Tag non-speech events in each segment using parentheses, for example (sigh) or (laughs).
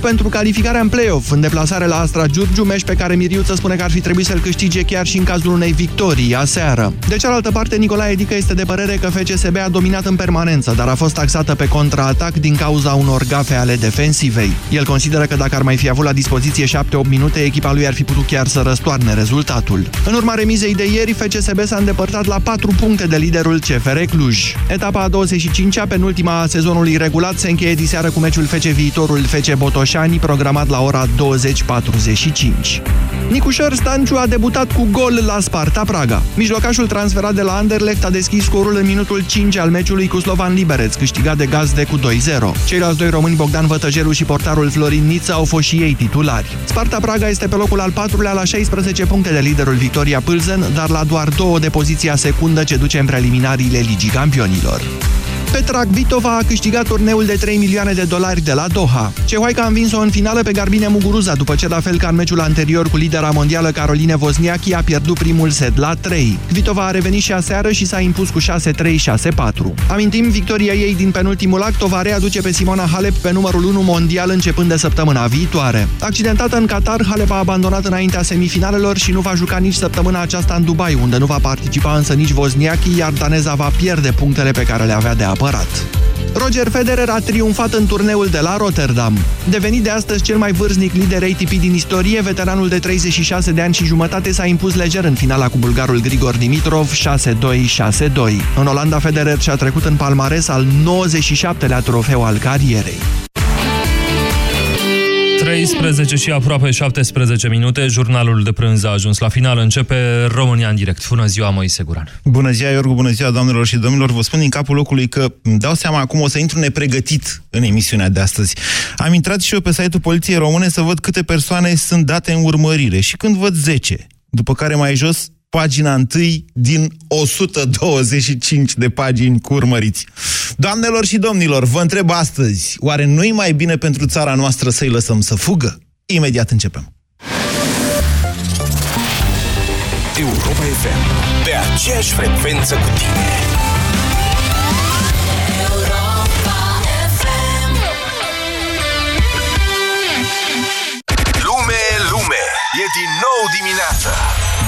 pentru calificarea în play-off. În deplasare la Astra Giurgiu, meci pe care Miriuță spune că ar fi trebuit să-l câștige chiar și în cazul unei victorii aseară. De cealaltă parte, Nicolae Dică este de părere că FCSB a dominat în permanență, dar a fost taxată pe contraatac din cauza unor gafe ale defensivei. El consideră că dacă ar mai fi avut la dispoziție 7-8 minute, echipa lui ar fi putut chiar să răstoarne rezultatul. În urma remizei de ieri, FCSB s-a îndepărtat la 4 puncte de liderul CFR Cluj. Etapa a 25-a, penultima a sezonului regulat, se încheie diseară cu meciul FC Viitorul FC Botoșani, programat la ora 20.45. Nicușor Stanciu a debutat cu gol la Sparta Praga. Mijlocașul transferat de la Anderlecht a deschis scorul în minutul 5 al meciului cu Slovan Liberec, câștigat de Gazde cu 2-0. Ceilalți doi români, Bogdan Vătăgeru și portarul Florin Nița, au fost și ei titulari. Sparta Praga este pe locul al patrulea la 16 puncte de liderul Victoria Pâlzen, dar la doar două de poziția secundă ce duce în preliminariile Ligii Campionilor. Petra Kvitova a câștigat turneul de 3 milioane de dolari de la Doha. Cehoica a învins-o în finală pe Garbine Muguruza, după ce, la fel ca în meciul anterior cu lidera mondială Caroline Wozniacki, a pierdut primul set la 3. Kvitova a revenit și șaseară și s-a impus cu 6-3-6-4. Amintim, victoria ei din penultimul act o va readuce pe Simona Halep pe numărul 1 mondial începând de săptămâna viitoare. Accidentată în Qatar, Halep a abandonat înaintea semifinalelor și nu va juca nici săptămâna aceasta în Dubai, unde nu va participa însă nici Wozniacki, iar daneza va pierde punctele pe care le avea de apărat. Roger Federer a triumfat în turneul de la Rotterdam. Devenit de astăzi cel mai vârstnic lider ATP din istorie, veteranul de 36 de ani și jumătate s-a impus lejer în finala cu bulgarul Grigor Dimitrov 6-2-6-2. În Olanda, Federer și-a trecut în palmares al 97-lea trofeu al carierei. 13 și aproape 17 minute, jurnalul de prânz a ajuns la final, începe România în direct. Bună ziua, Moise Guran. Bună ziua, Iorgu, bună ziua, doamnelor și domnilor. Vă spun din capul locului că îmi dau seama acum o să intru nepregătit în emisiunea de astăzi. Am intrat și eu pe site-ul Poliției Române să văd câte persoane sunt date în urmărire și când văd 10, după care mai jos pagina 1 din 125 de pagini cu urmăriți. Doamnelor și domnilor, vă întreb astăzi, oare nu-i mai bine pentru țara noastră să-i lăsăm să fugă? Imediat începem. Europa FM, pe aceeași frecvență cu tine. Lume, lume, e din nou dimineața.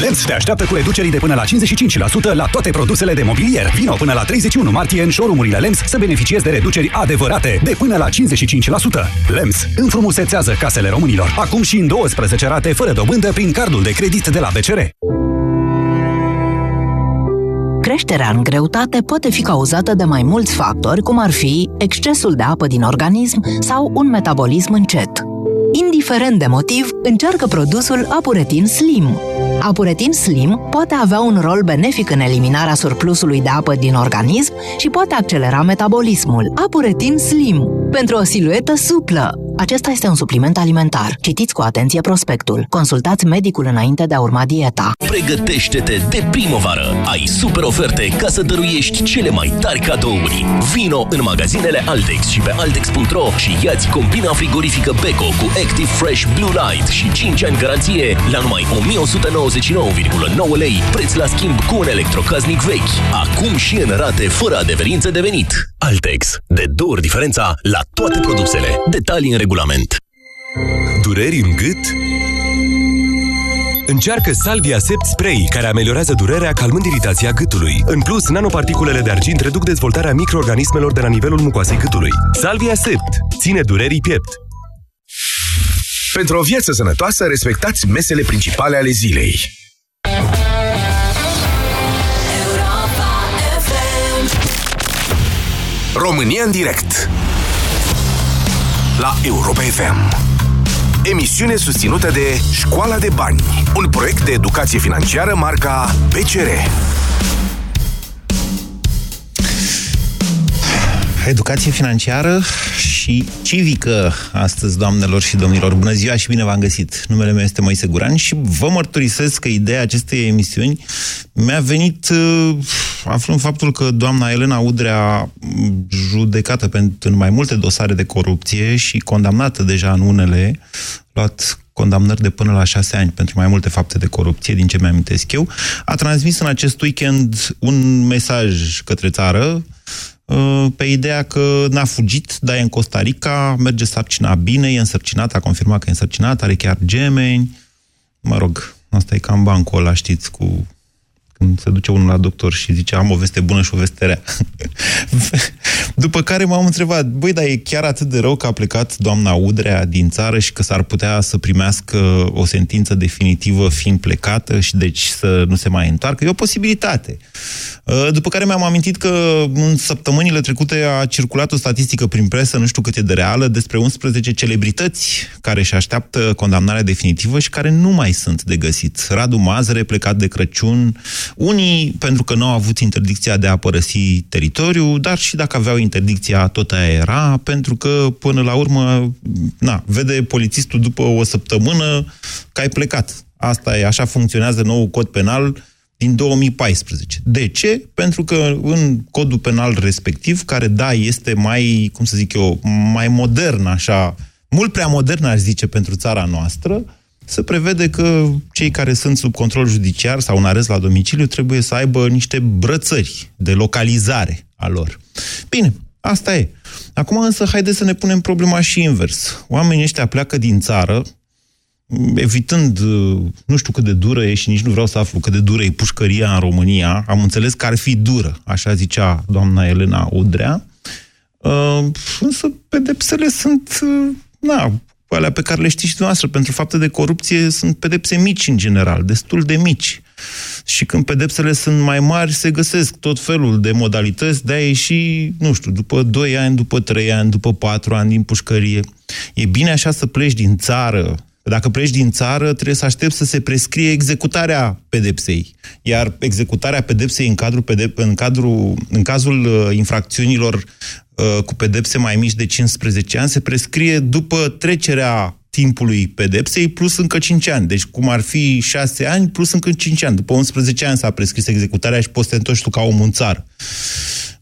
LEMS te așteaptă cu reduceri de până la 55% la toate produsele de mobilier. Vino până la 31 martie în showroom-urile LEMS să beneficiezi de reduceri adevărate de până la 55%. LEMS înfrumusețează casele românilor. Acum și în 12 rate fără dobândă prin cardul de credit de la BCR. Creșterea în greutate poate fi cauzată de mai mulți factori, cum ar fi excesul de apă din organism sau un metabolism încet. Indiferent de motiv, încearcă produsul Apuretin Slim. Apuretin Slim poate avea un rol benefic în eliminarea surplusului de apă din organism și poate accelera metabolismul. Apuretin Slim. Pentru o siluetă suplă. Acesta este un supliment alimentar. Citiți cu atenție prospectul. Consultați medicul înainte de a urma dieta. Pregătește-te de primăvară! Ai super oferte ca să dăruiești cele mai tari cadouri. Vino în magazinele Altex și pe Altex.ro și iați combina frigorifică Beko cu Active Fresh Blue Light și 5 ani garanție la numai 1199,9 lei, preț la schimb cu un electrocasnic vechi. Acum și în rate fără adeverință de venit. Altex. De două ori diferența la toate produsele. Detalii în regulament. Dureri în gât? Încearcă Salvia Sept Spray, care ameliorează durerea calmând iritația gâtului. În plus, nanoparticulele de argint reduc dezvoltarea microorganismelor de la nivelul mucoasei gâtului. Salvia Sept. Ține durerii piept. Pentru o viață sănătoasă, respectați mesele principale ale zilei. România în direct La Europa FM Emisiune susținută de Școala de Bani Un proiect de educație financiară marca PCR Educație financiară și civică astăzi, doamnelor și domnilor. Bună ziua și bine v-am găsit. Numele meu este Moise Guran și vă mărturisesc că ideea acestei emisiuni mi-a venit uh, aflând faptul că doamna Elena Udrea, judecată pentru mai multe dosare de corupție și condamnată deja în unele, luat condamnări de până la șase ani pentru mai multe fapte de corupție, din ce mi-amintesc eu, a transmis în acest weekend un mesaj către țară Uh, pe ideea că n-a fugit, dar e în Costa Rica, merge sarcina bine, e însărcinat, a confirmat că e însărcinat, are chiar gemeni. Mă rog, asta e cam bancul ăla, știți, cu când se duce unul la doctor și zice am o veste bună și o veste rea. (laughs) După care m-am întrebat, băi, dar e chiar atât de rău că a plecat doamna Udrea din țară și că s-ar putea să primească o sentință definitivă fiind plecată și deci să nu se mai întoarcă? E o posibilitate. Uh, după care mi-am amintit că în săptămânile trecute a circulat o statistică prin presă, nu știu cât e de reală, despre 11 celebrități care își așteaptă condamnarea definitivă și care nu mai sunt de găsit. Radu Mazăre, plecat de Crăciun, unii pentru că nu au avut interdicția de a părăsi teritoriul, dar și dacă aveau interdicția, tot aia era, pentru că până la urmă, na, vede polițistul după o săptămână că ai plecat. Asta e, așa funcționează nou cod penal, din 2014. De ce? Pentru că în codul penal respectiv, care, da, este mai, cum să zic eu, mai modern, așa, mult prea modern, aș zice, pentru țara noastră, se prevede că cei care sunt sub control judiciar sau un arest la domiciliu trebuie să aibă niște brățări de localizare a lor. Bine, asta e. Acum însă haideți să ne punem problema și invers. Oamenii ăștia pleacă din țară, evitând, uh, nu știu cât de dură e și nici nu vreau să aflu cât de dură e pușcăria în România, am înțeles că ar fi dură, așa zicea doamna Elena Udrea, uh, însă pedepsele sunt, uh, na, alea pe care le știți și dumneavoastră, pentru fapte de corupție sunt pedepse mici în general, destul de mici. Și când pedepsele sunt mai mari, se găsesc tot felul de modalități de a ieși, nu știu, după 2 ani, după 3 ani, după 4 ani din pușcărie. E bine așa să pleci din țară, dacă pleci din țară, trebuie să aștepți să se prescrie executarea pedepsei. Iar executarea pedepsei în, cadrul pedep- în, cadrul, în cazul uh, infracțiunilor uh, cu pedepse mai mici de 15 ani se prescrie după trecerea timpului pedepsei plus încă 5 ani. Deci cum ar fi 6 ani plus încă 5 ani. După 11 ani s-a prescris executarea și poți să te întorci tu ca om în țară.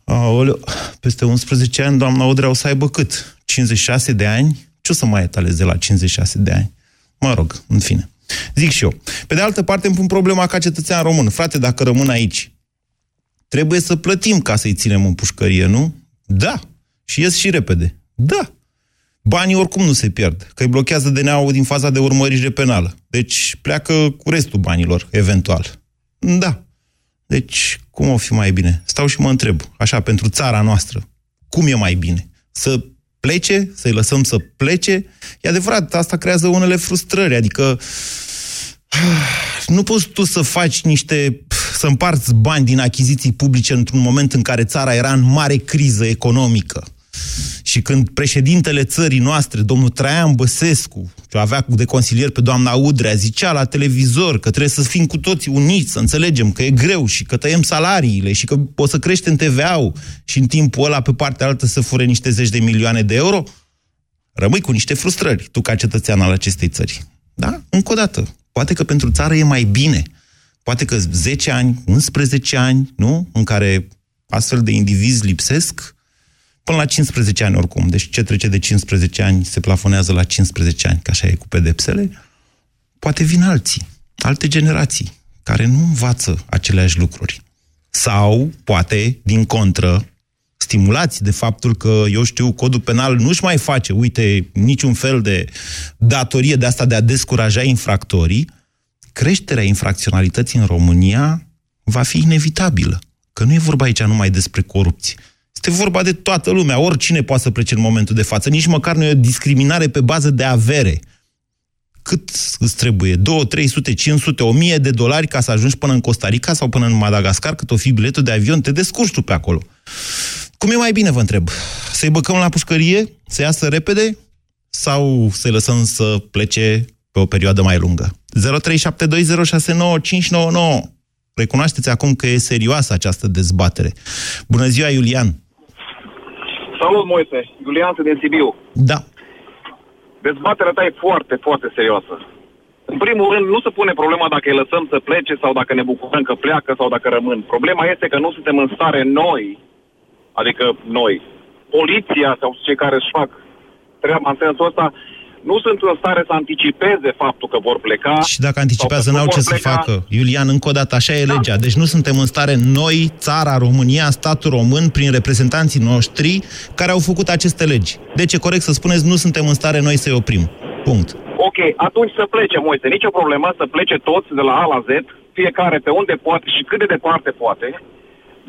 Aoleu, peste 11 ani doamna Odrea o să aibă cât? 56 de ani? Ce o să mai etaleze la 56 de ani? Mă rog, în fine. Zic și eu. Pe de altă parte îmi pun problema ca cetățean român. Frate, dacă rămân aici, trebuie să plătim ca să-i ținem în pușcărie, nu? Da. Și ies și repede. Da. Banii oricum nu se pierd, că îi blochează DNA-ul din faza de urmărire penală. Deci pleacă cu restul banilor, eventual. Da. Deci, cum o fi mai bine? Stau și mă întreb, așa, pentru țara noastră, cum e mai bine? Să plece, să-i lăsăm să plece. E adevărat, asta creează unele frustrări, adică (sighs) nu poți tu să faci niște, să împarți bani din achiziții publice într-un moment în care țara era în mare criză economică. Și când președintele țării noastre, domnul Traian Băsescu, ce avea de consilier pe doamna Udrea, zicea la televizor că trebuie să fim cu toții uniți, să înțelegem că e greu și că tăiem salariile și că o să creștem TVA-ul și în timpul ăla pe partea altă să fure niște zeci de milioane de euro, rămâi cu niște frustrări, tu ca cetățean al acestei țări. Da? Încă o dată. Poate că pentru țară e mai bine. Poate că 10 ani, 11 ani, nu? În care astfel de indivizi lipsesc, Până la 15 ani oricum. Deci ce trece de 15 ani se plafonează la 15 ani, ca așa e cu pedepsele. Poate vin alții, alte generații, care nu învață aceleași lucruri. Sau, poate, din contră, stimulați de faptul că, eu știu, codul penal nu-și mai face, uite, niciun fel de datorie de asta de a descuraja infractorii, creșterea infracționalității în România va fi inevitabilă. Că nu e vorba aici numai despre corupție. Este vorba de toată lumea, oricine poate să plece în momentul de față. Nici măcar nu e o discriminare pe bază de avere. Cât îți trebuie? 2, 300, 500, 1000 de dolari ca să ajungi până în Costa Rica sau până în Madagascar, cât o fi biletul de avion, te descurci tu pe acolo. Cum e mai bine, vă întreb? Să-i băcăm la pușcărie, să iasă repede sau să-i lăsăm să plece pe o perioadă mai lungă? 0372069599 Recunoașteți acum că e serioasă această dezbatere. Bună ziua, Iulian! Salut, Moise! Iulian din Sibiu. Da. Dezbaterea ta e foarte, foarte serioasă. În primul rând, nu se pune problema dacă îi lăsăm să plece sau dacă ne bucurăm că pleacă sau dacă rămân. Problema este că nu suntem în stare noi, adică noi, poliția sau cei care își fac treaba în sensul ăsta, nu sunt în stare să anticipeze faptul că vor pleca. Și dacă anticipează, n-au ce să facă. Iulian, încă o dată, așa e Da. legea. Deci nu suntem în stare noi, țara România, statul român, prin reprezentanții noștri, care au făcut aceste legi. Deci e corect să spuneți, nu suntem în stare noi să-i oprim. Punct. Ok, atunci să plece, Moise. Nicio problemă să plece toți de la A la Z, fiecare pe unde poate și cât de departe poate,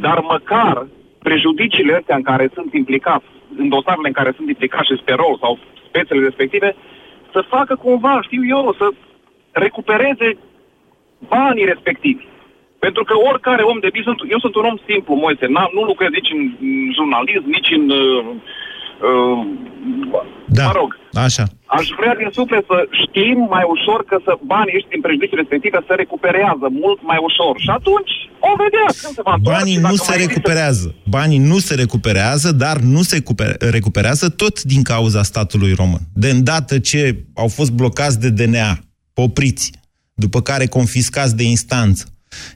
dar măcar prejudiciile astea în care sunt implicați, în dosarele în care sunt implicați și sperol sau spețele respective, să facă cumva, știu eu, să recupereze banii respectivi. Pentru că oricare om de business, eu sunt un om simplu, Moise, n-am, nu lucrez nici în în jurnalism, nici în... Uh, uh, Da, mă rog, așa. Aș vrea din suflet să știm mai ușor că să banii ăștia din prejudicii respective se recuperează mult mai ușor. Și atunci o vedea când se va întoarce, Banii dacă nu mai se există- recuperează. Banii nu se recuperează, dar nu se cupe- recuperează tot din cauza statului român. De îndată ce au fost blocați de DNA, opriți, după care confiscați de instanță,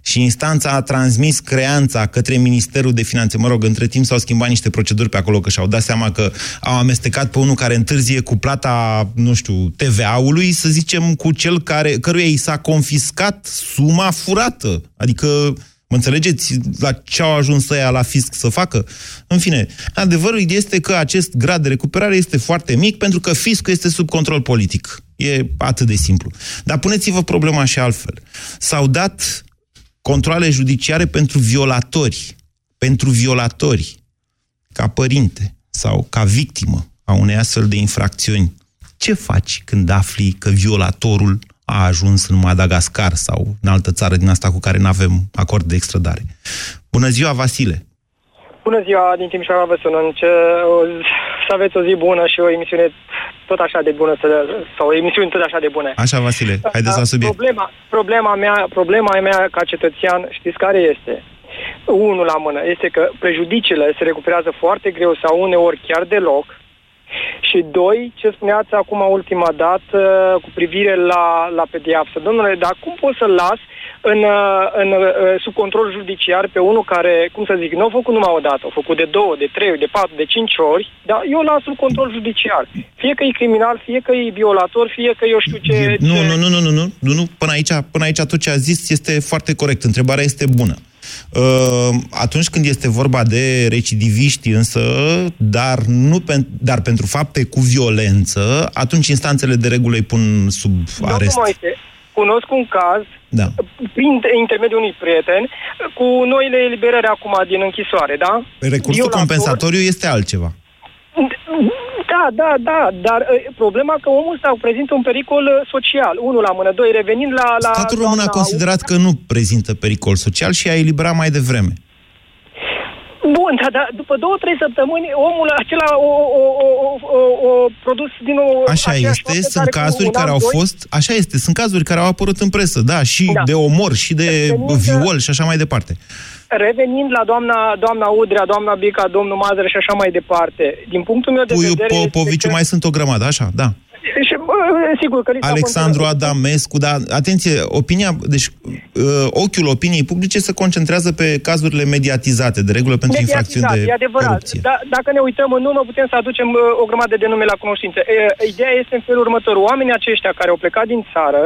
și instanța a transmis creanța către Ministerul de Finanțe. Mă rog, între timp s-au schimbat niște proceduri pe acolo, că și-au dat seama că au amestecat pe unul care întârzie cu plata, nu știu, TVA-ului, să zicem, cu cel care, căruia i s-a confiscat suma furată. Adică Mă înțelegeți la ce au ajuns ăia la fisc să facă? În fine, adevărul este că acest grad de recuperare este foarte mic pentru că fiscul este sub control politic. E atât de simplu. Dar puneți-vă problema și altfel. S-au dat controle judiciare pentru violatori. Pentru violatori. Ca părinte sau ca victimă a unei astfel de infracțiuni. Ce faci când afli că violatorul a ajuns în Madagascar sau în altă țară din asta cu care nu avem acord de extradare? Bună ziua, Vasile! Bună ziua, din Timișoara vă sun. Ce, o- să aveți o zi bună și o emisiune tot așa de bună, să, sau emisiuni tot așa de bune. Așa, Vasile, haideți la subiect. Problema, problema, mea, problema mea ca cetățean, știți care este? Unul la mână este că prejudiciile se recuperează foarte greu sau uneori chiar deloc. Și doi, ce spuneați acum ultima dată cu privire la, la pedeapsă. Domnule, dar cum pot să las în, uh, în, uh, sub control judiciar pe unul care, cum să zic, nu a făcut numai o dată, a făcut de două, de trei, de patru, de cinci ori, dar eu las sub control judiciar. Fie că e criminal, fie că e violator, fie că eu știu ce... E- Nu, nu, nu, nu, nu, nu, nu, nu, până aici, până aici tot ce a zis este foarte corect. Întrebarea este bună. Uh, atunci când este vorba de recidiviști însă, dar, nu pen, dar pentru fapte cu violență, atunci instanțele de regulă îi pun sub arest. Domnul Moise, cunosc un caz Da. prin intermediul unui prieten cu noile eliberări acum din închisoare, da? Recursul Violator- compensatoriu este altceva. Da, da, da, dar e, problema că omul ăsta prezintă un pericol e, social, unul la mână, doi, revenind la... la Statul român a doamna considerat că nu prezintă pericol social și a eliberat mai devreme. Bun, dar da, după două, trei săptămâni, omul acela o, o, o, o, o, o produs din nou... Așa aceeași este, faptă sunt care cu cazuri un care an, au doi, fost, așa este, sunt cazuri care au apărut în presă, da, și Da. de omor, și de Revenind- viol și așa mai departe. Revenind la doamna, doamna Udrea, doamna Bica, domnul Mazăr și așa mai departe, din punctul meu de Puiu vedere... este Popoviciu că- mai sunt o grămadă, așa, da. Și, bă, sigur că li s-a Alexandru considerat- Adamescu, dar atenție, opinia, deci uh, ochiul opiniei publice se concentrează pe cazurile mediatizate, de regulă pentru infracțiuni de Mediatizat, e adevărat. corupție. Da, dacă ne uităm în urmă, putem să aducem uh, o grămadă de nume la cunoștință. E, ideea este în felul următor. Oamenii aceștia care au plecat din țară,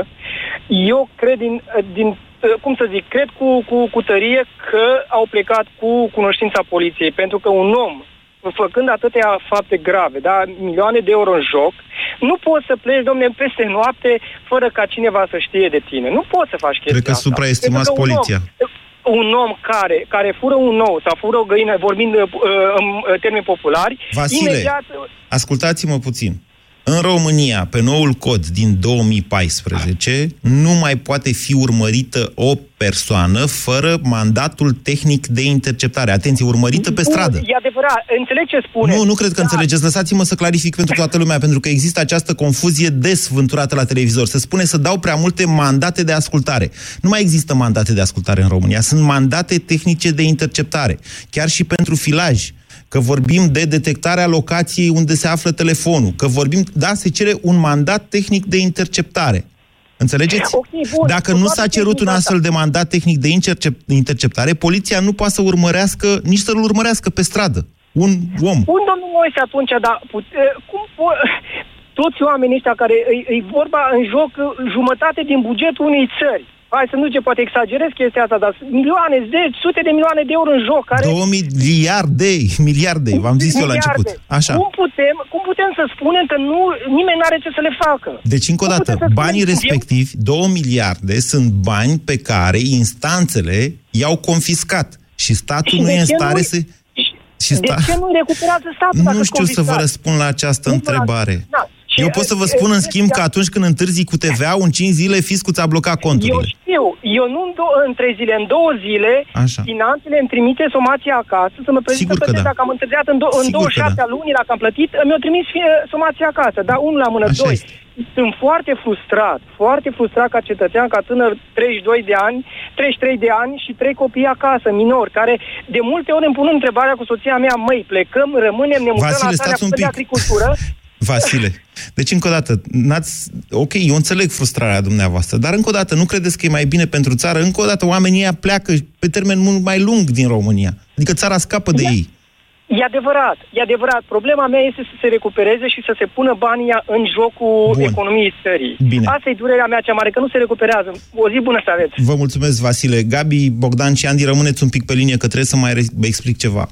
eu cred din, din uh, cum să zic, cred cu, cu, cu tărie că au plecat cu cunoștința poliției, pentru că un om făcând atâtea fapte grave, da, milioane de euro în joc, nu poți să pleci, domne, peste noapte fără ca cineva să știe de tine. Nu poți să faci chestia Cred că asta. supraestimați Pentru că un om- poliția. un om care, care fură un nou sau fură o găină, vorbind uh, în uh, termeni populari, Vasile, imediat... ascultați-mă puțin. În România, pe noul cod din 2014, nu mai poate fi urmărită o persoană fără mandatul tehnic de interceptare. Atenție, urmărită pe stradă. E adevărat, înțeleg ce spune. Nu, nu cred că înțelegeți. Lăsați-mă să clarific pentru toată lumea, pentru că există această confuzie des vânturată la televizor. Se spune să dau prea multe mandate de ascultare. Nu mai există mandate de ascultare în România. Sunt mandate tehnice de interceptare. Chiar și pentru filaj că vorbim de detectarea locației unde se află telefonul, că vorbim, da, se cere un mandat tehnic de interceptare. Înțelegeți? Okay, bun. Dacă Cu nu toate s-a cerut un tehnica astfel de mandat tehnic de intercep- interceptare, poliția nu poate să urmărească, nici să-l urmărească pe stradă. Un om. Bun, domnul Moise, atunci, dar pute, cum po- (laughs) toți oamenii ăștia care îi, îi vorba în joc jumătate din bugetul unei țări. Hai să nu ce poate exagerez chestia asta, dar sunt milioane, zeci, sute de milioane de euro în joc. Care... Două miliarde, miliarde, v-am zis eu la început. Așa. Cum putem, cum putem să spunem că nu, nimeni nu are ce să le facă? Deci, încă o Cum dată, putem să spunem banii că respectivi, 2 miliarde, sunt bani pe care instanțele i-au confiscat. Și statul Și nu de e în ce stare nu- să... Și De ce nu recuperează statul dacă Nu sunt știu să vă confiscat? răspund la această Nu vă întrebare. Da. Și, Eu pot să vă e, spun, în e, schimb, e, că atunci când întârzi cu TVA, în 5 zile, fiscul ți-a blocat Eu conturile. știu, eu nu în, dou- în trei zile, în două zile, Așa. finanțele îmi trimite somația acasă să mă prezint Sigur să că plătesc da. dacă am întârziat în, do- în Sigur că 27 da. a lunii, dacă am plătit, mi-au trimis fie, somația acasă, dar unul la mână, Așa doi. este. Sunt foarte frustrat, foarte frustrat ca cetățean, ca tânăr 32 de ani, 33 de ani și trei copii acasă, minori, care de multe ori îmi pun întrebarea cu soția mea, măi, plecăm, rămânem, ne mutăm Vasile, la țara stați un de pic. agricultură. (laughs) Vasile, deci încă o dată, n-ați... ok, eu înțeleg frustrarea dumneavoastră, dar încă o dată, nu credeți că e mai bine pentru țară? Încă o dată, oamenii ăia pleacă pe termen mult mai lung din România. Adică țara scapă de ei. E adevărat, e adevărat. Problema mea este să se recupereze și să se pună banii în jocul Bun. economiei țării. Bine. Asta e durerea mea cea mare, că nu se recuperează. O zi bună să aveți. Vă mulțumesc, Vasile. Gabi, Bogdan și Andy, rămâneți un pic pe linie, că trebuie să mai re- explic ceva.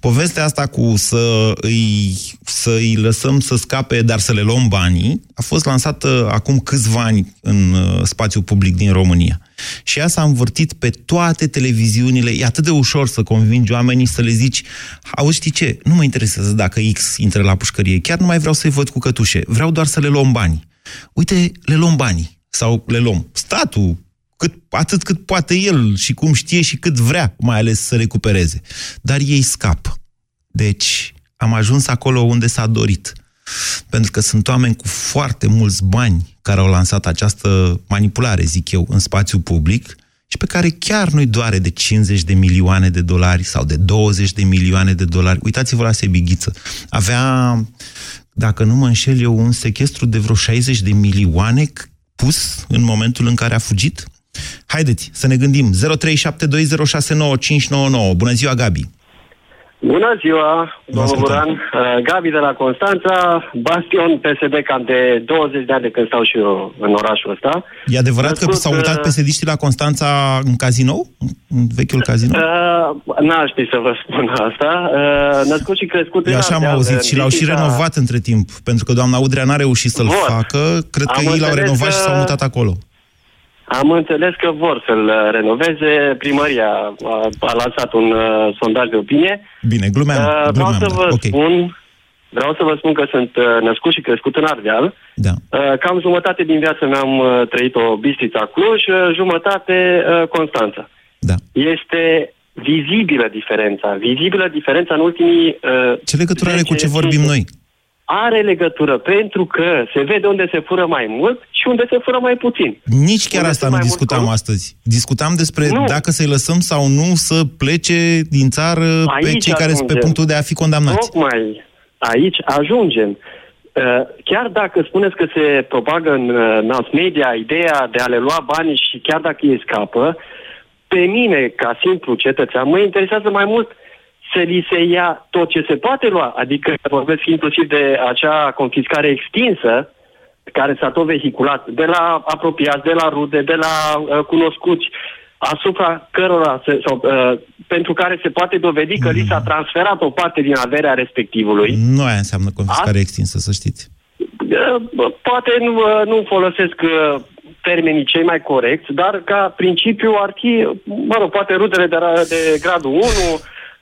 Povestea asta cu să îi, să îi lăsăm să scape, dar să le luăm banii, a fost lansată acum câțiva ani în uh, spațiul public din România. Și ea s-a învârtit pe toate televiziunile. E atât de ușor să convingi oamenii să le zici auzi, știi ce? Nu mă interesează dacă X intră la pușcărie. Chiar nu mai vreau să-i văd cu cătușe. Vreau doar să le luăm banii. Uite, le luăm banii. Sau le luăm. Statul, cât, atât cât poate el și cum știe și cât vrea, mai ales să recupereze. Dar ei scapă. Deci, am ajuns acolo unde s-a dorit. Pentru că sunt oameni cu foarte mulți bani care au lansat această manipulare, zic eu, în spațiu public și pe care chiar nu-i doare de 50 de milioane de dolari sau de 20 de milioane de dolari. Uitați-vă la Sebighiță. Avea, dacă nu mă înșel eu, un sechestru de vreo 60 de milioane c- pus în momentul în care a fugit? Haideți să ne gândim. 0372069599. Bună ziua, Gabi! Bună ziua, domnul ascultăm. Buran. Uh, Gabi de la Constanța, bastion PSD cam de 20 de ani de când stau și eu în orașul ăsta. E adevărat că Născut, s-au mutat uh, pesediștii la Constanța în cazinou? În vechiul cazinou? Uh, n-aș ști să vă spun asta. Uh, născut și crescut Eu în așa am Ardeal, auzit în și l-au și Bistrița. renovat între timp, pentru că doamna Udrea n-a reușit să-l Vor. facă. Cred că Am ei l-au înțeles renovat și că- s-au mutat acolo. Am înțeles că vor să-l uh, renoveze. Primăria a, a lansat un uh, sondaj de opinie. Bine, glumeam, Uh, vreau glumeam, să da. vă ok. spun Vreau să vă spun că sunt uh, născut și crescut în Ardeal. Da. Uh, cam jumătate din viață mi-am uh, trăit-o Bistrița Cluj, uh, jumătate uh, Constanța. Da. Este vizibilă diferența. Vizibilă diferența în ultimii... Uh, Ce legătură are cu ce 10, vorbim noi? Are legătură, pentru că se vede unde se fură mai mult și unde se fură mai puțin. Nici chiar Unde asta sunt nu mai discutam mulți astăzi. Discutam despre Nu. dacă să-i lăsăm sau nu să plece din țară pe Aici cei care sunt pe ajungem. punctul de a fi condamnați. Tocmai aici ajungem. Uh, Chiar dacă spuneți că se propagă în uh, mass media ideea de a le lua banii și chiar dacă ei scapă, pe mine, ca simplu cetățean, mă interesează mai mult să li se ia tot ce se poate lua, adică vorbesc inclusiv de acea confiscare extinsă care s-a tot vehiculat de la apropiați, de la rude, de la uh, cunoscuți, asupra cărora se, sau, uh, pentru care se poate dovedi că li s-a transferat o parte din averea respectivului. Nu aia înseamnă confiscare extinsă, să știți. Uh, Poate nu, uh, nu folosesc uh, termenii cei mai corecți, dar ca principiu ar fi, mă rog, poate rudele de, ra- de gradul 1,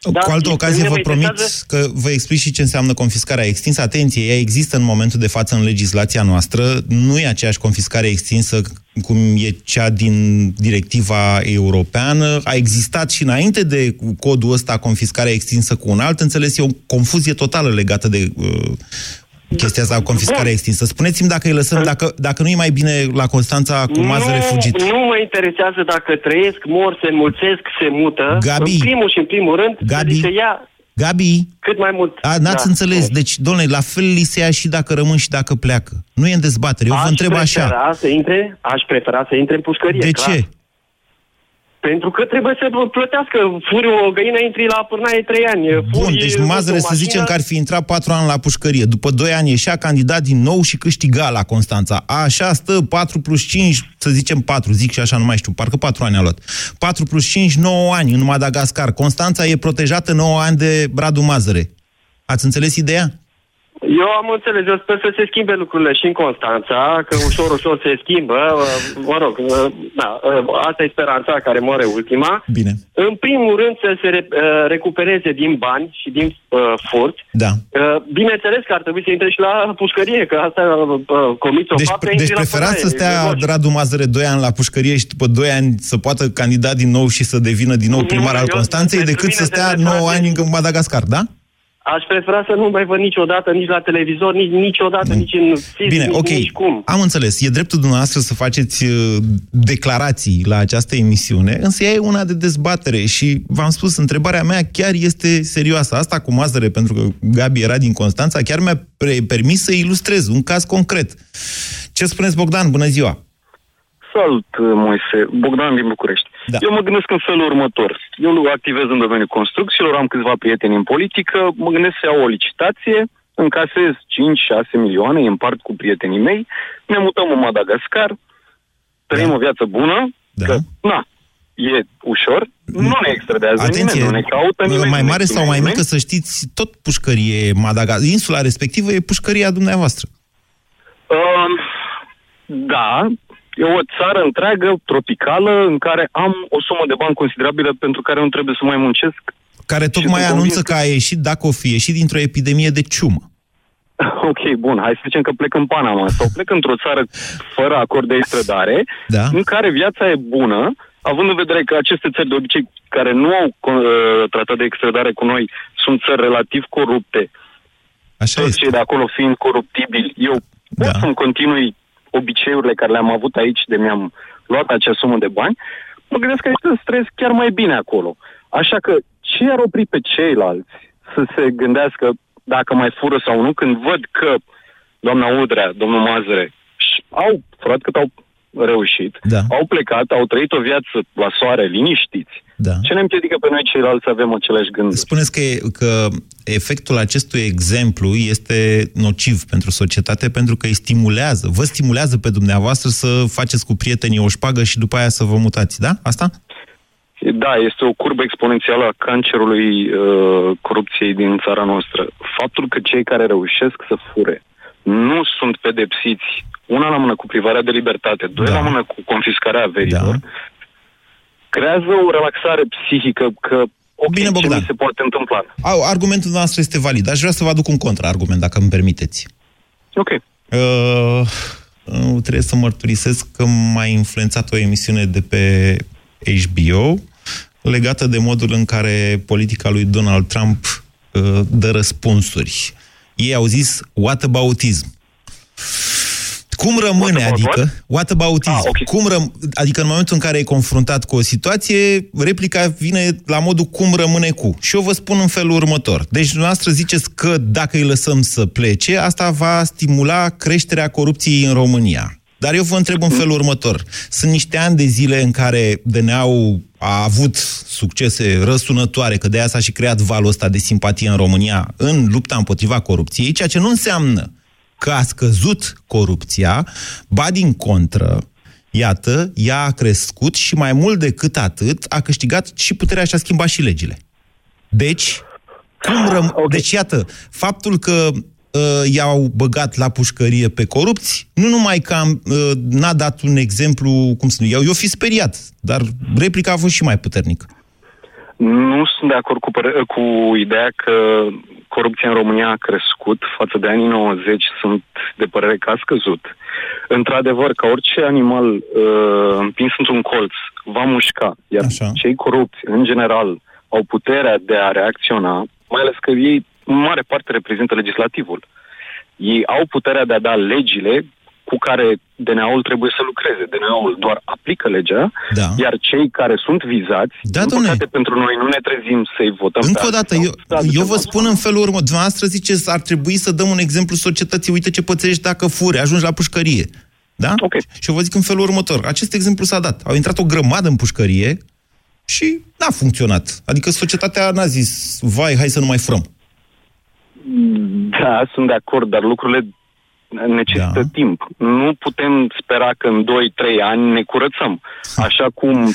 Da, Cu altă pe ocazie mine vă mă promit interesează- că vă explic și ce înseamnă confiscarea extinsă. Atenție, ea există în momentul de față în legislația noastră. Nu e aceeași confiscare extinsă cum e cea din directiva europeană. A existat și înainte de codul ăsta confiscarea extinsă cu un alt. Înțeles, e o confuzie totală legată de uh, chestia asta, confiscarea extinsă. Spuneți-mi dacă îi lăsăm, dacă, dacă nu e mai bine la Constanța cu mazăre nu, fugit. Nu mă interesează dacă trăiesc, mor, se înmulțesc, se mută. Gabi. În primul și în primul rând, Gabi. să li se ia Gabi, cât mai mult. A, n-ați Da. înțeles. Deci, domnule, la fel li se ia și dacă rămân și dacă pleacă. Nu e în dezbatere. Eu vă aș întreb prefera așa. Să intre, aș prefera să intre în pușcărie. De clar. ce? Pentru că trebuie să plătească. Furi o găină, intri la pârnaie 3 ani. Bun, Furi, deci nu Mazăre știu, să zicem mașină, că ar fi intrat patru ani la pușcărie. După doi ani ieșea candidat din nou și câștiga la Constanța. Așa stă 4 plus 5, să zicem 4, zic și așa, nu mai știu, parcă 4 ani a luat. 4 plus 5, 9 ani în Madagascar. Constanța e protejată 9 ani de Radu Mazăre. Ați înțeles ideea? Eu am înțeles, eu sper să se schimbe lucrurile și în Constanța, că ușor, ușor se schimbă. Uh, Mă rog, uh, da, uh, asta e speranța care moare ultima. Bine. În primul rând să se re- uh, recupereze din bani și din uh, furt. Da. Uh, Bineînțeles că ar trebui să intre și la pușcărie, că asta uh, comiți o Deci, faptă, deci intri la preferați să pârnaie, stea e logic. Radu Mazăre 2 ani la pușcărie și după 2 ani să poată candida din nou și să devină din nou Nu, primar al eu- Constanței, pentru decât mine să se stea retrage- 9 ani în Madagascar, da? Aș prefera să nu mai văd niciodată, nici la televizor, nici niciodată, nici în film, Bine, nici, ok. nici cum. Am înțeles. E dreptul dumneavoastră să faceți uh, declarații la această emisiune, însă ea e una de dezbatere și v-am spus, întrebarea mea chiar este serioasă. Asta cu Mazăre, pentru că Gabi era din Constanța, chiar mi-a pre- permis să ilustrez un caz concret. Ce spuneți, Bogdan? Bună ziua! Salut, Moise. Bogdan din București. Da. Eu mă gândesc în felul următor. Eu activez în domeniul construcțiilor, am câțiva prieteni în politică, mă gândesc să iau o licitație, încasez 5-6 milioane, îi împart cu prietenii mei, ne mutăm în Madagascar, trăim o viață bună, da. că, na, e ușor, nu ne extradează Atenție, nimeni, nu ne caută nimeni. mai nu ne mare sau chinuie mai nimeni. mică, să știți, tot pușcărie e Madagascar. Insula respectivă e pușcăria dumneavoastră. Um, da, e o țară întreagă, tropicală, în care am o sumă de bani considerabilă pentru care nu trebuie să mai muncesc. Care tocmai sunt anunță convins că a ieșit, dacă o fi ieșit, dintr-o epidemie de ciumă. (laughs) Ok, bun, hai să zicem că plec în Panama sau plec într-o țară fără acord de extradare, da. în care viața e bună, având în vedere că aceste țări de obicei care nu au uh, tratat de extradare cu noi sunt țări relativ corupte. Așa Toți cei de acolo fiind coruptibili, eu pot Da. să-mi continui obiceiurile care le-am avut aici de mi-am luat acea sumă de bani, mă gândesc că aici să trăiesc chiar mai bine acolo. Așa că ce ar opri pe ceilalți să se gândească dacă mai fură sau nu, când văd că doamna Udrea, domnul Mazăre, și au furat cât au reușit, da. au plecat, au trăit o viață la soare, liniștiți. Da. Ce ne împiedică pe noi ceilalți să avem aceleași gânduri? Spuneți că, că efectul acestui exemplu este nociv pentru societate pentru că îi stimulează, vă stimulează pe dumneavoastră să faceți cu prietenii o șpagă și după aia să vă mutați, da? Asta? Da, este o curbă exponențială a cancerului uh, corupției din țara noastră. Faptul că cei care reușesc să fure nu sunt pedepsiți, una la mână cu privarea de libertate, doi da. la mână cu confiscarea averilor, da. Creează o relaxare psihică că ok, Bine, ce Bogdan. mi se poate întâmpla. Au, argumentul noastră este valid. Aș vrea să vă aduc un contraargument, dacă îmi permiteți. Ok. Uh, uh, trebuie să mărturisesc că m-a influențat o emisiune de pe HBO legată de modul în care politica lui Donald Trump uh, dă răspunsuri. Ei au zis whataboutism. Cum rămâne, What about adică, what? whataboutism, Ah, ok. cum răm, adică în momentul în care e confruntat cu o situație, replica vine la modul cum rămâne cu. Și eu vă spun în felul următor. Deci dumneavoastră ziceți că dacă îi lăsăm să plece, asta va stimula creșterea corupției în România. Dar eu vă întreb în felul următor. Sunt niște ani de zile în care DNA-ul a avut succese răsunătoare, că de aia s-a și creat valul ăsta de simpatie în România în lupta împotriva corupției, ceea ce nu înseamnă că a scăzut corupția, ba din contră, iată, ea a crescut și mai mult decât atât a câștigat și puterea și a schimbat și legile. Deci, cum răm... okay. deci iată, faptul că uh, i-au băgat la pușcărie pe corupți, nu numai că am, uh, n-a dat un exemplu, cum să nu, eu, eu fi speriat, dar replica a fost și mai puternică. Nu sunt de acord cu, păre- cu ideea că corupția în România a crescut față de anii 90, sunt de părere că a scăzut. Într-adevăr, ca orice animal uh, împins într-un colț va mușca, iar Așa. cei corupți, în general, au puterea de a reacționa, mai ales că ei, în mare parte, reprezintă legislativul. Ei au puterea de a da legile cu care DNA-ul trebuie să lucreze. DNA-ul doar aplică legea, da. iar cei care sunt vizați, da, în păcate pentru noi nu ne trezim să-i votăm. Încă pe o dată, sau eu, să aducem eu vă la spun în felul urmă, dumneavoastră ziceți, ar trebui să dăm un exemplu societății, uite ce pățești dacă furi, ajungi la pușcărie. Da? Okay. Și eu vă zic în felul următor, acest exemplu s-a dat. Au intrat o grămadă în pușcărie și n-a funcționat. Adică societatea n-a zis, vai, hai să nu mai furăm. Da, sunt de acord, dar lucrurile necesită da. timp. Nu putem spera că în 2-3 ani ne curățăm. Așa cum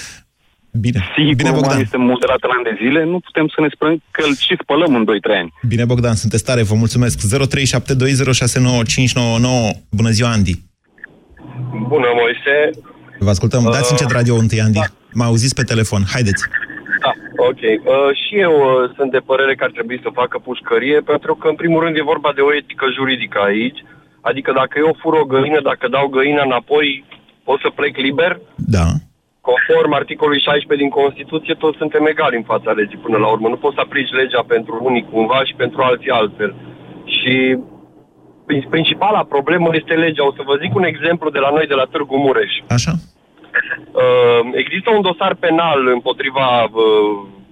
Bine. Sigur, Bine, Bogdan. este moderat la ani de zile, nu putem să ne sperăm că îl și spălăm în 2-3 ani. Bine, Bogdan, sunteți tare, vă mulțumesc. 0372069599. Bună ziua, Andy. Bună, Moise. Vă ascultăm. Uh, Dați încet radio întâi, Andy. da. M-a auzit pe telefon. Haideți. Da, ok. Uh, și eu uh, sunt de părere că ar trebui să facă pușcărie, pentru că, în primul rând, e vorba de o etică juridică aici. Adică dacă eu fur o găină, dacă dau găina înapoi, pot să plec liber? Da. Conform articolului 16 din Constituție, toți suntem egali în fața legii până la urmă. Nu poți să aplici legea pentru unii cumva și pentru alții altfel. Și prin- principala problemă este legea. O să vă zic un exemplu de la noi, de la Târgu Mureș. Așa. Uh, există un dosar penal împotriva uh,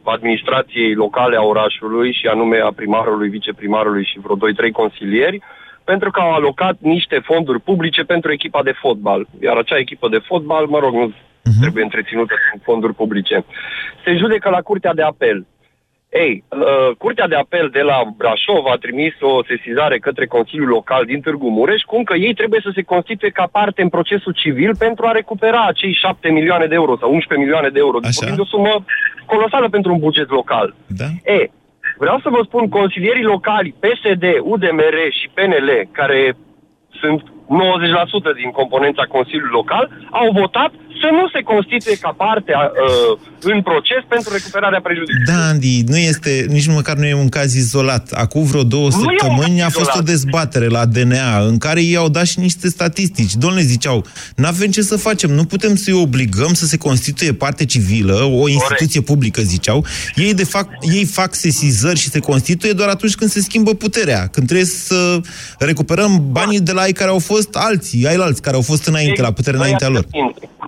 administrației locale a orașului și anume a primarului, viceprimarului și vreo 2-3 consilieri pentru că au alocat niște fonduri publice pentru echipa de fotbal. Iar acea echipă de fotbal, mă rog, nu uh-huh. trebuie întreținută cu fonduri publice. Se judecă la Curtea de Apel. Ei, uh, Curtea de Apel de la Brașov a trimis o sesizare către Consiliul Local din Târgu Mureș, cum că ei trebuie să se constituie ca parte în procesul civil pentru a recupera acei 7 milioane de euro sau 11 milioane de euro. Deci vorbim de o sumă colosală pentru un buget local. Da. E, vreau să vă spun, consilierii locali PSD, UDMR și PNL, care sunt 90% din componența Consiliului Local, au votat să nu se constituie ca parte a, uh, în proces pentru recuperarea prejudiciului. Da, Andy, nu este, nici măcar nu e un caz izolat. Acum vreo două Nu e un săptămâni caz a fost izolat. o dezbatere la DNA în care ei au dat și niște statistici. Domnule, ziceau, n-avem ce să facem, nu putem să-i obligăm să se constituie parte civilă, o instituție publică, ziceau. Ei, de fapt, ei fac sesizări și se constituie doar atunci când se schimbă puterea, când trebuie să recuperăm banii de la ei care au fost alții, ai alți care au fost înainte, la putere înaintea lor.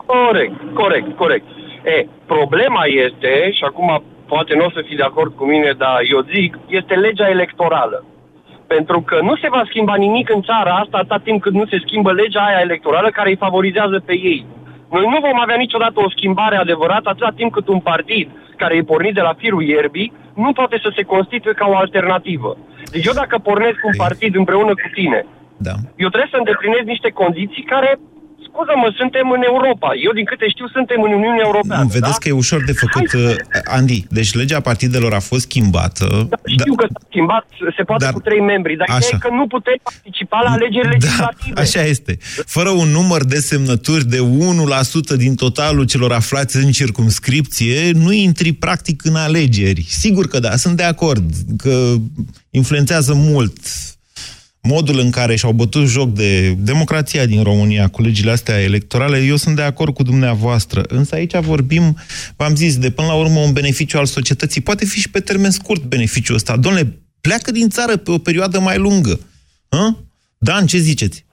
Corect, corect, corect. E, problema este, și acum poate nu o să fii de acord cu mine, dar eu zic, este legea electorală. Pentru că nu se va schimba nimic în țara asta atât timp cât nu se schimbă legea aia electorală care îi favorizează pe ei. Noi nu vom avea niciodată o schimbare adevărată atâta timp cât un partid care e pornit de la firul ierbii nu poate să se constituie ca o alternativă. Deci eu dacă pornesc un partid împreună cu tine, da. eu trebuie să îndeplinez niște condiții care, scuză-mă, suntem în Europa. Eu, din câte știu, suntem în Uniunea Europeană. Nu, vedeți da? că e ușor de făcut, uh, Andy. Deci legea partidelor a fost schimbată. Da, Știu că s-a schimbat, se poate Dar- cu trei membri, dar Așa. ideea e că nu putem participa la alegeri legislative. Așa este. Fără un număr de semnături de 1% din totalul celor aflați în circumscripție, nu intri practic în alegeri. Sigur că da, sunt de acord că influențează mult modul în care și-au bătut joc de democrația din România cu legile astea electorale, eu sunt de acord cu dumneavoastră. Însă aici vorbim, v-am zis, de până la urmă un beneficiu al societății. Poate fi și pe termen scurt beneficiul ăsta. Domnule, pleacă din țară pe o perioadă mai lungă. Hă? Dan, ce ziceți?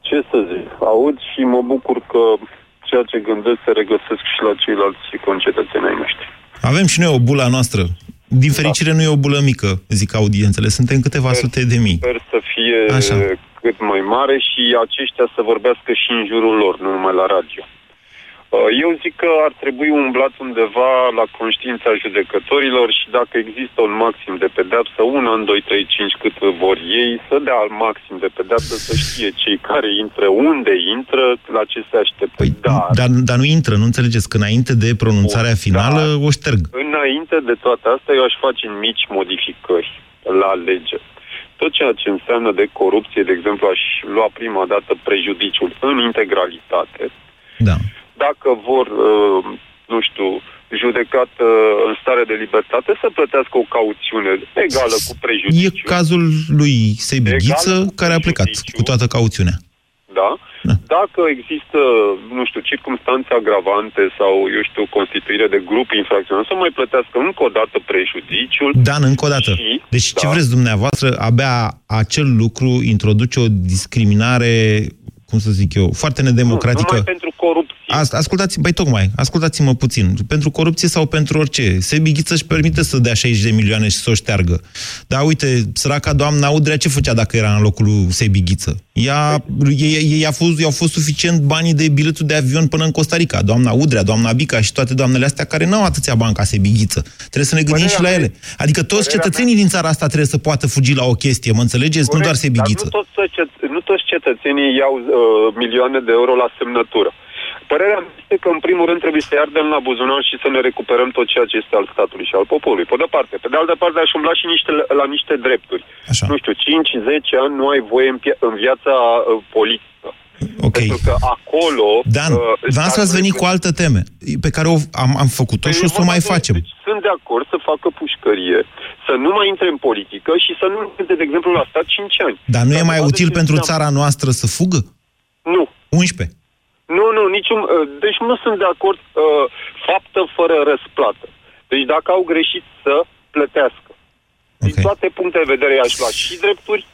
Ce să zic, aud și mă bucur că ceea ce gândesc se regăsesc și la ceilalți concetățeni ai noștri. Avem și noi o bulă a noastră. Din fericire nu e o bulă mică, zic audiențele. Suntem câteva sute de mii. Sper să fie Așa. cât mai mare și aceștia să vorbească și în jurul lor, nu numai la radio. Uh, Eu zic că ar trebui umblat undeva la conștiința judecătorilor și dacă există un maxim de pedeapsă, un an, 2, 3, 5, cât vor ei, să dea al maxim de pedeapsă, să știe cei care intră, unde intră, la ce se așteaptă. Păi, dar, Dar, dar nu intră, nu înțelegeți? că înainte de pronunțarea finală o șterg. Înainte de toate astea, eu aș face mici modificări la lege. Tot ceea ce înseamnă de corupție, de exemplu, aș lua prima dată prejudiciul în integralitate. Da. Dacă vor, uh, nu știu, judecat uh, în stare de libertate să plătească o cauțiune egală cu E prejudiciu. cazul lui Sebi Egal Ghiță, cu care a plecat cu toată cauțiunea. Da? Dacă există, nu știu, circunstanțe agravante sau, eu știu, constituire de grup infracțional, să mai plătească încă o dată prejudiciul. Dan, încă o dată. Deci ce da. vreți dumneavoastră, abia acel lucru introduce o discriminare, cum să zic eu, foarte nedemocratică. Numai pentru corupție. As, ascultați, băi, tocmai, ascultați-mă puțin. Pentru corupție sau pentru orice. Sebi Ghiță își permite să dea 60 de milioane și să o șteargă. Dar uite, săraca doamna Udrea ce făcea dacă era în locul lui Sebi Ghiță? Ea, ei, ei, a fost, i-au fost suficient banii de biletul de avion până în Costa Rica. Doamna Udrea, doamna Bica și toate doamnele astea care n-au atâția bani ca Sebi Ghiță. Trebuie să ne gândim și la ele. Adică toți cetățenii din țara asta trebuie să poată fugi la o chestie, mă înțelegeți? Nu doar Sebi Dar Ghiță. nu toți, cet- nu toți cetățenii iau uh, milioane de euro la semnătură. Părerea mea este că, în primul rând, trebuie să-i ardem la buzunar și să ne recuperăm tot ceea ce este al statului și al poporului. Pe de parte. Pe de altă parte, aș umbla și niște, la niște drepturi. Așa. Nu știu, 5-10 ani nu ai voie în, pia- în viața uh, politică. Ok. Pentru că acolo... Dan, uh, dumneavoastră ați venit cu altă teme pe care o, am, am făcut-o și o să o mai facem. sunt de acord să facă pușcărie, să nu mai intre în politică și să nu intre, de exemplu, la stat 5 ani. Dar nu e mai vadă util ce pentru înseamnă. țara noastră să fugă? Nu. 11. Nu, nu, niciun... uh, Deci nu sunt de acord uh, faptă fără răsplată. Deci dacă au greșit să plătească. Din toate puncte de vedere i-aș lua și drepturi,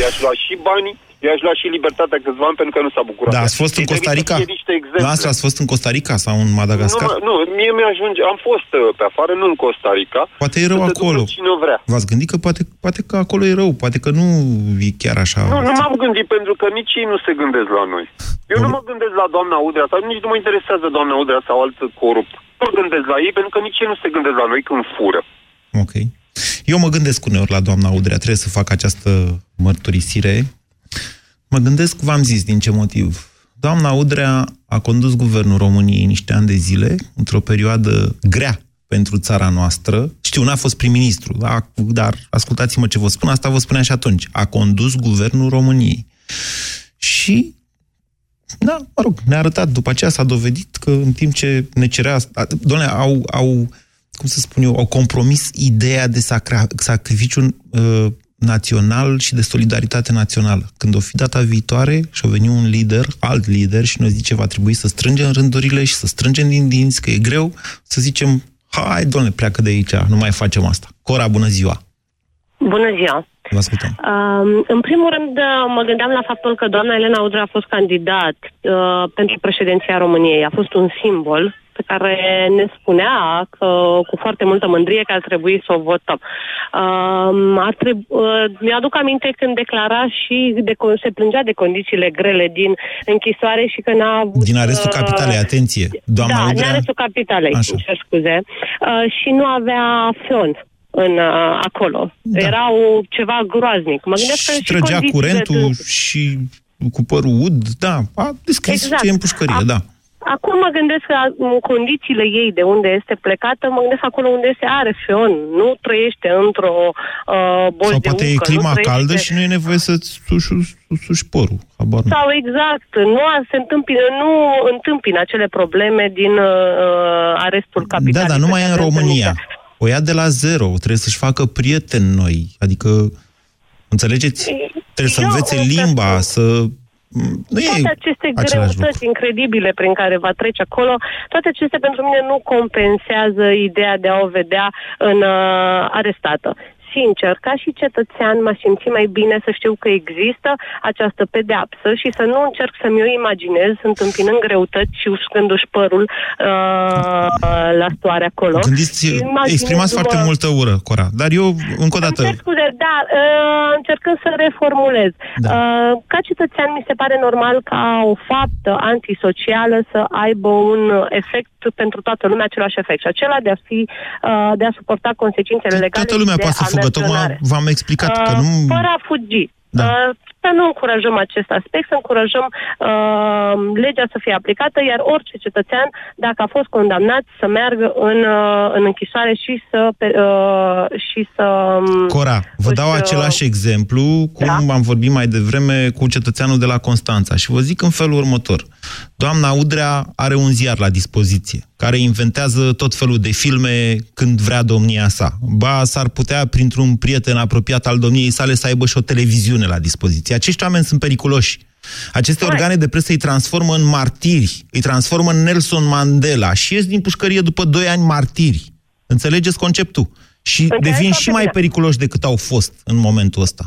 i-aș lua și banii, i-aș lua și libertatea câțiva ani pentru că nu s-a bucurat. Da, ați fost în Îi trebuie Costa să Rica? fie niște exemple. Noastră ați fost în Costa Rica sau în Madagascar? Nu, mă- nu, mie mi-ajunge, am fost uh, pe afară, nu în Costa Rica. Poate e rău să se acolo. ducă Cine vrea. V-ați gândit că poate, poate că acolo e rău, poate că nu e chiar așa. Nu, nu m-am gândit pentru că nici ei nu se gândesc la noi. Eu nu mă gândesc la doamna Udrea sau nici nu mă interesează doamna Udrea sau alt corupt. Nu mă gândesc la ei pentru că nici ei nu se gândesc la noi când fură. Ok. Eu mă gândesc uneori la doamna Udrea, trebuie să fac această mărturisire. Mă gândesc, v-am zis, din ce motiv. Doamna Udrea a condus guvernul României niște ani de zile, într-o perioadă grea pentru țara noastră. Știu, n-a fost prim-ministru, dar, dar ascultați-mă ce vă spun, asta vă spunea și atunci. A condus guvernul României. Și da, mă rog, ne-a arătat, după aceea s-a dovedit că în timp ce ne cerea... Doamne, au, au, cum să spun eu, au compromis ideea de sacra, sacrificiu uh, național și de solidaritate națională. Când o fi data viitoare și o veni un lider, alt lider și ne zice va trebui să strângem rândurile și să strângem din dinți, că e greu, să zicem, hai, doamne, pleacă de aici, nu mai facem asta. Cora, bună ziua! Bună ziua! Vă ascultăm. Um, în primul rând, uh, mă gândeam la faptul că doamna Elena Udrea a fost candidat uh, pentru președinția României. A fost un simbol pe care ne spunea că cu foarte multă mândrie că ar trebui să o votăm. Um, ar treb- uh, mi-aduc aminte când declara și de, con- se plângea de condițiile grele din închisoare și că n-a avut... Din arestul uh, capitalei, atenție! Doamna da, Udrea... din arestul capitalei, Așa. îmi cer scuze. Uh, și nu avea fion în uh, acolo. Da. Era o, ceva groaznic. Mă gândesc că și și trăgea condițiile curentul dânsului- și cu părul ud, da, a descris Exact. ce e în pușcărie, da. Acum mă gândesc că în condițiile ei de unde este plecată, mă gândesc acolo unde este are fion, nu trăiește într-o uh, bol Sau de poate ucă, e clima nu trăiește... caldă și nu e nevoie să-ți suși, suși părul. Habar nu. Sau exact, nu a- se întâmpină, nu întâmpină acele probleme din uh, arestul capitalei. Da, dar nu mai e în pe care le România. întâlnește. O ia de la zero, trebuie să-și facă prieteni noi. Adică, înțelegeți? Trebuie să Eu învețe cred limba, că- să... Nu e toate aceste același lucru. greutăți incredibile prin care va trece acolo, toate acestea pentru mine nu compensează ideea de a o vedea în uh, arestată. Sincer, ca și cetățean, m-aș simți mai bine să știu că există această pedeapsă și să nu încerc să-mi o imaginez întâmpinând greutăți și uscându-și părul uh, la stoare acolo. Gândiți, Și imaginându-mă- exprimați foarte multă ură, Cora. Dar eu, încă o dată, Îmi cer scuze, da, uh, încercând să reformulez. Da. Uh, ca cetățean mi se pare normal ca o faptă antisocială să aibă un efect pentru toată lumea, același efect. Și acela de a fi, uh, de a suporta consecințele legale toată lumea și de poate să fugă. Tocmai amersionare. v-am explicat că Uh, nu... Fără a fugi. Da. Uh, să nu încurajăm acest aspect, să încurajăm uh, legea să fie aplicată, iar orice cetățean, dacă a fost condamnat, să meargă în, uh, în închisoare și să... Uh, și să um, Cora, vă își, dau uh, același exemplu cum da? am vorbit mai devreme cu cetățeanul de la Constanța și vă zic în felul următor. Doamna Udrea are un ziar la dispoziție care inventează tot felul de filme când vrea domnia sa. Ba, s-ar putea, printr-un prieten apropiat al domniei sale, să aibă și o televiziune la dispoziție. Acești oameni sunt periculoși. Aceste organe de presă îi transformă în martiri, îi transformă în Nelson Mandela și ies din pușcărie după doi ani martiri. Înțelegeți conceptul? Și Înțeleg devin foarte și mai bine. periculoși decât au fost în momentul ăsta.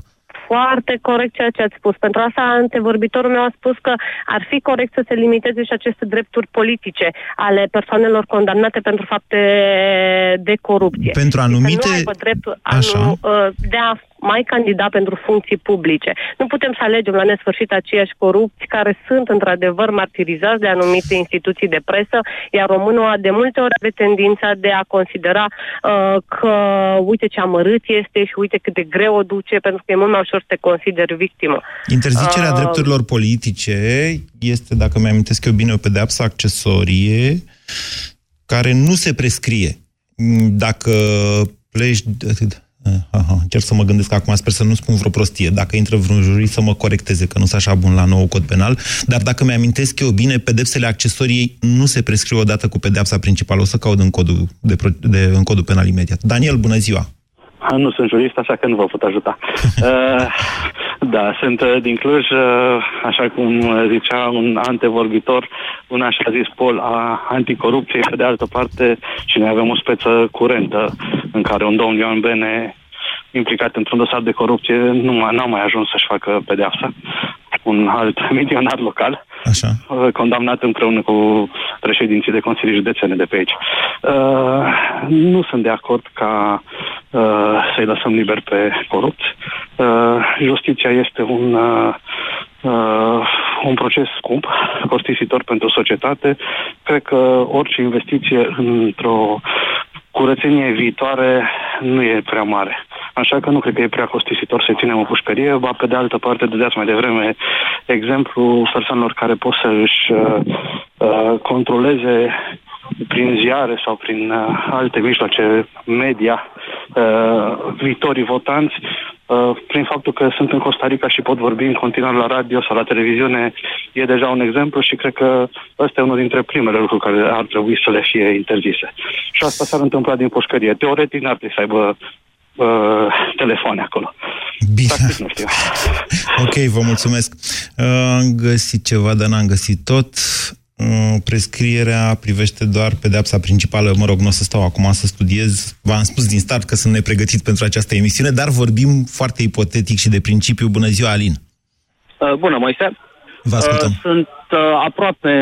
foarte corect ceea ce ați spus. Pentru asta antevorbitorul meu a spus că ar fi corect să se limiteze și aceste drepturi politice ale persoanelor condamnate pentru fapte de corupție. Pentru Și anumite- Să nu aibă dreptul a Așa. nu, uh, de a mai candida pentru funcții publice. Nu putem să alegem la nesfârșit aceiași corupți care sunt într-adevăr martirizați de anumite instituții de presă, iar românul a de multe ori are tendința de a considera uh, că uite ce amărât este și uite cât de greu o duce, pentru că e mult mai ușor să te consideri victimă. Interzicerea Uh, drepturilor politice este, dacă mi-amintesc eu bine, o pedeapsă accesorie care nu se prescrie. Dacă pleci... Aha, încerc să mă gândesc acum, sper să nu spun vreo prostie. Dacă intră vreun jurist să mă corecteze, că nu sunt așa bun la nou cod penal, dar dacă mi-amintesc eu bine, pedepsele accesorii nu se prescriu odată cu pedepsa principală. O să caut în codul, de, pro- de, în codul penal imediat. Daniel, bună ziua! Nu sunt jurist, așa că nu vă pot ajuta. (laughs) Uh, da, sunt uh, din Cluj, uh, așa cum uh, zicea un antevorbitor, un așa zis pol a anticorupției, pe de altă parte și noi avem o speță curentă în care un domn Ioan Bene implicat într-un dosar de corupție nu mai, n-a mai ajuns să-și facă pedeapsa. Un alt (laughs) milionar local, Așa. uh, condamnat împreună cu președinții de consilii județene de pe aici. Uh, nu sunt de acord ca uh, să-i lăsăm liber pe corupți. Uh, justiția este un, uh, uh, un proces scump, costisitor pentru societate. Cred că orice investiție într-o curățenie viitoare nu e prea mare. Așa că nu cred că e prea costisitor să ținem o pușcărie, ba pe de altă parte, dădeați mai devreme exemplu persoanelor care pot să își uh, uh, controleze prin ziare sau prin uh, alte mijloace media uh, viitorii votanți uh, prin faptul că sunt în Costa Rica și pot vorbi în continuare la radio sau la televiziune e deja un exemplu și cred că ăsta e unul dintre primele lucruri care ar trebui să le fie interzise. Și asta s-ar întâmpla din pușcărie. Teoretic n-ar trebui să aibă uh, telefoane acolo. Bine. Practic, nu știu. (laughs) Ok, vă mulțumesc. Uh, Am găsit ceva, dar n-am găsit tot. Uh, Prescrierea privește doar pedepsa principală. Mă rog, nu o să stau acum să studiez. V-am spus din start că sunt nepregătit pentru această emisiune, dar vorbim foarte ipotetic și de principiu. Bună ziua, Alin! Uh, Bună, Moise. Vă ascultăm. Uh, Sunt uh, aproape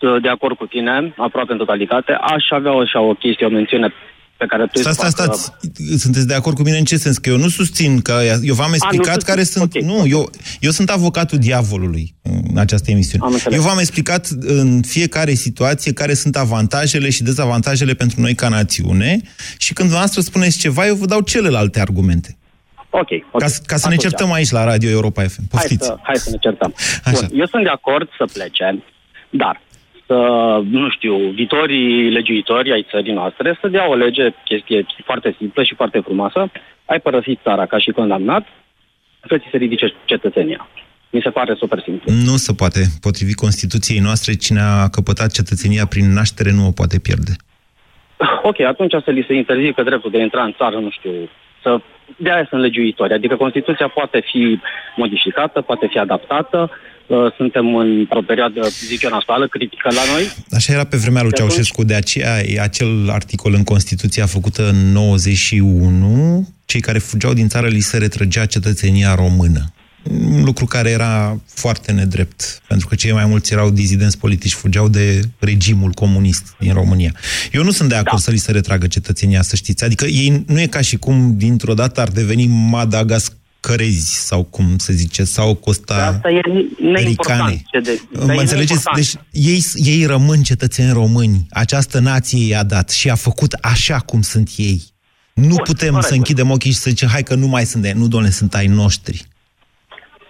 uh, de acord cu tine, aproape în totalitate. Aș avea așa o chestie, o mențiune pe care tu Stați, stați, stați. Sunteți de acord cu mine în ce sens? Că eu nu susțin că... Eu v-am explicat nu care sunt... Ok. Nu, eu, eu sunt avocatul diavolului în această emisiune. Am înțeles. eu v-am explicat în fiecare situație care sunt avantajele și dezavantajele pentru noi ca națiune și când dumneavoastră spuneți ceva, eu vă dau celelalte argumente. Ok, ok. Ca, ca să ne Atunci, certăm aici la Radio Europa FM. Hai Poftiți. să, hai să ne certăm. Așa. Bun, eu sunt de acord să plece, dar să, nu știu, viitorii legiuitori ai țării noastre să dea o lege, chestie foarte simplă și foarte frumoasă. Ai părăsit țara ca și condamnat, să ți se ridice cetățenia. Mi se pare super simplu. Nu se poate. Potrivit Constituției noastre, cine a căpătat cetățenia prin naștere nu o poate pierde. Ok, atunci să li se interzică dreptul de a intra în țară, nu știu, să... De aia sunt legiuitori. Adică Constituția poate fi modificată, poate fi adaptată. Uh, Suntem într-o perioadă, zic eu, nasoală, critică la noi. Așa era pe vremea lui De atunci- Ceaușescu, de aceea e acel articol în Constituția făcută în 91, cei care fugeau din țară li se retrăgea cetățenia română. Un lucru care era foarte nedrept, pentru că cei mai mulți erau dizidenți politici, fugeau de regimul comunist din România. Eu nu sunt de acord da. să li se retragă cetățenia, să știți. Adică ei nu e ca și cum dintr-o dată ar deveni madagascărezi, sau cum se zice, sau Costa Asta e neimportant. Ricane. Ce de, Mă înțelegeți? Deci ei, ei rămân cetățeni români. Această nație i-a dat și a făcut așa cum sunt ei. Nu putem să închidem ochii și să zicem, hai că nu mai sunt de Nu, domnule, sunt ai noștri.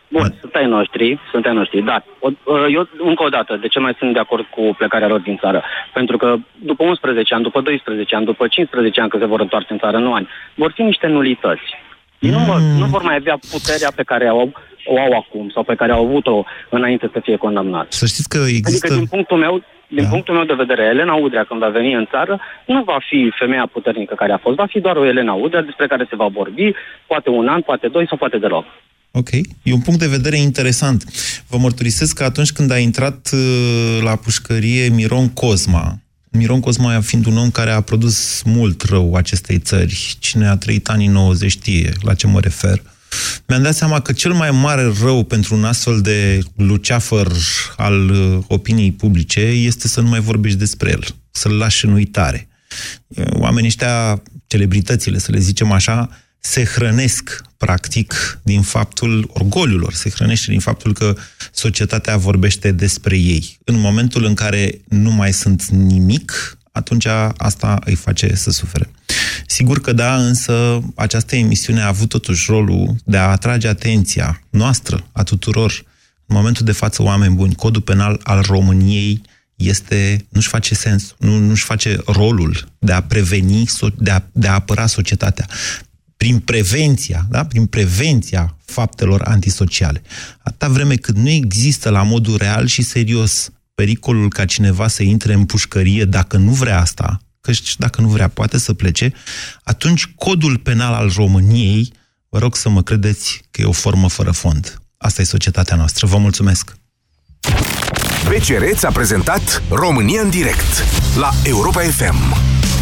Bun, sunt ai noștri, sunt ai noștri, dar o, eu încă o dată, de ce mai sunt de acord cu plecarea lor din țară? Pentru că după 11 ani, după 12 ani, după 15 ani că se vor întoarce în țară, nu ani, vor fi niște nulități. Ei nu, vor, nu vor mai avea puterea pe care au, o au acum sau pe care au avut-o înainte să fie condamnați. Să știți că există... Adică, din punctul meu, din da. punctul meu de vedere, Elena Udrea, când va veni în țară, nu va fi femeia puternică care a fost, va fi doar o Elena Udrea despre care se va vorbi, poate un an, poate doi sau poate deloc. Ok, e un punct de vedere interesant. Vă mărturisesc că atunci când a intrat uh, la pușcărie Miron Cosma, Miron Cosma fiind un om care a produs mult rău acestei țări, cine a trăit anii 90 știe la ce mă refer, mi-am dat seama că cel mai mare rău pentru un astfel de luceafăr al uh, opiniei publice este să nu mai vorbești despre el, să-l lași în uitare. Oamenii ăștia, celebritățile, să le zicem așa, se hrănesc, practic, din faptul orgoliul lor, se hrănește din faptul că societatea vorbește despre ei. În momentul în care nu mai sunt nimic, atunci asta îi face să sufere. Sigur că da, însă această emisiune a avut totuși rolul de a atrage atenția noastră, a tuturor, în momentul de față, oameni buni, codul penal al României este, nu-și face sens, nu, nu-și face rolul de a preveni, de a, de a apăra societatea prin prevenția, da? prin prevenția faptelor antisociale. Atâta vreme cât nu există la modul real și serios pericolul ca cineva să intre în pușcărie dacă nu vrea asta, că dacă nu vrea poate să plece, atunci codul penal al României, vă rog să mă credeți că e o formă fără fond. Asta e societatea noastră. Vă mulțumesc! BCR a prezentat România în direct la Europa FM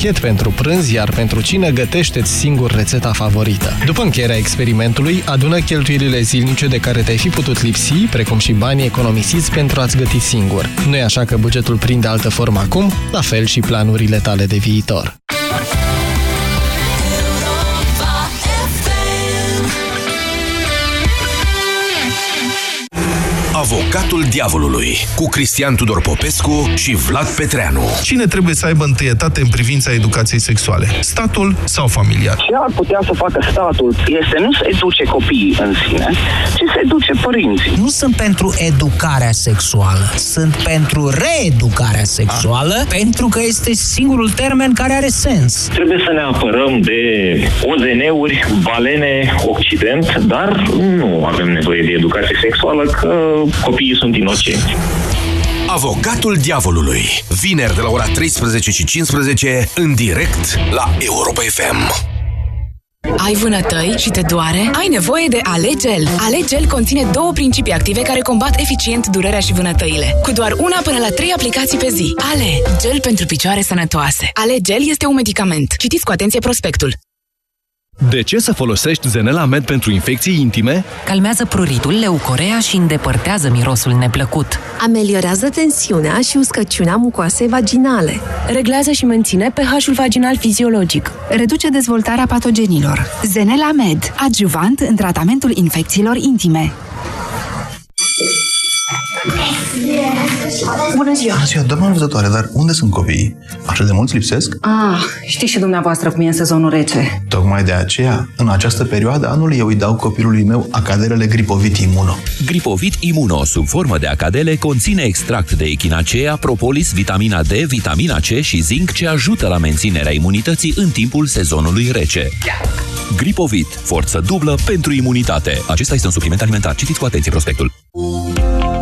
pachet pentru prânz, iar pentru cine gătește-ți singur rețeta favorită. După încheierea experimentului, adună cheltuielile zilnice de care te-ai fi putut lipsi, precum și banii economisiți pentru a-ți găti singur. Nu e așa că bugetul prinde altă formă acum? La fel și planurile tale de viitor. Avocatul diavolului cu Cristian Tudor Popescu și Vlad Petreanu. Cine trebuie să aibă întâietate în privința educației sexuale? Statul sau familiar? Ce ar putea să facă statul este nu să educe copiii în sine, ci să educe părinții. Nu sunt pentru educarea sexuală, sunt pentru reeducarea sexuală, A. pentru că este singurul termen care are sens. Trebuie să ne apărăm de OZN-uri, balene, Occident, dar nu avem nevoie de educație sexuală, că copiii sunt inocenți. Avocatul diavolului. Vineri de la ora 13 și 15 în direct la Europa FM. Ai vânătăi și te doare? Ai nevoie de Alegel. Alegel conține două principii active care combat eficient durerea și vânătăile. Cu doar una până la trei aplicații pe zi. Ale, gel pentru picioare sănătoase. Alegel este un medicament. Citiți cu atenție prospectul. De ce să folosești Zenela Med pentru infecții intime? Calmează pruritul, leucorea și îndepărtează mirosul neplăcut. Amelioriază tensiunea și uscăciunea mucoasei vaginale. Reglează și menține pH-ul vaginal fiziologic. Reduce dezvoltarea patogenilor. Zenela Med, adjuvant în tratamentul infecțiilor intime. Bună ziua! Bună ziua, doamna învățătoare, dar unde sunt copiii? Așa de mulți lipsesc? Ah, știți și dumneavoastră cum e în sezonul rece. Tocmai de aceea, în această perioadă anului, eu îi dau copilului meu acadelele Gripovit Imuno. Gripovit Imuno, sub formă de acadele, conține extract de echinacea, propolis, vitamina D, vitamina C și zinc ce ajută la menținerea imunității în timpul sezonului rece. Gripovit, forță dublă pentru imunitate. Acesta este un supliment alimentar. Citiți cu atenție prospectul.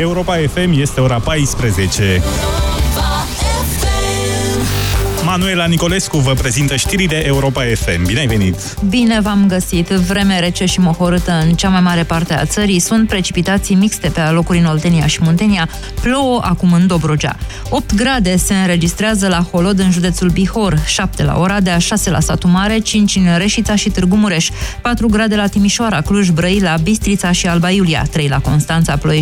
Europa FM este ora 14. Manuela Nicolescu vă prezintă știrile Europa FM. Bine ai venit! Bine v-am găsit! Vreme rece și mohorâtă în cea mai mare parte a țării. Sunt precipitații mixte pe alocuri în Oltenia și Muntenia. Plouă acum în Dobrogea. 8 grade se înregistrează la Holod în județul Bihor, 7 la Oradea, 6 la Satu Mare, 5 în Reșița și Târgu Mureș, 4 grade la Timișoara, Cluj, Brăila, Bistrița și Alba Iulia, 3 la Constanța, Ploiești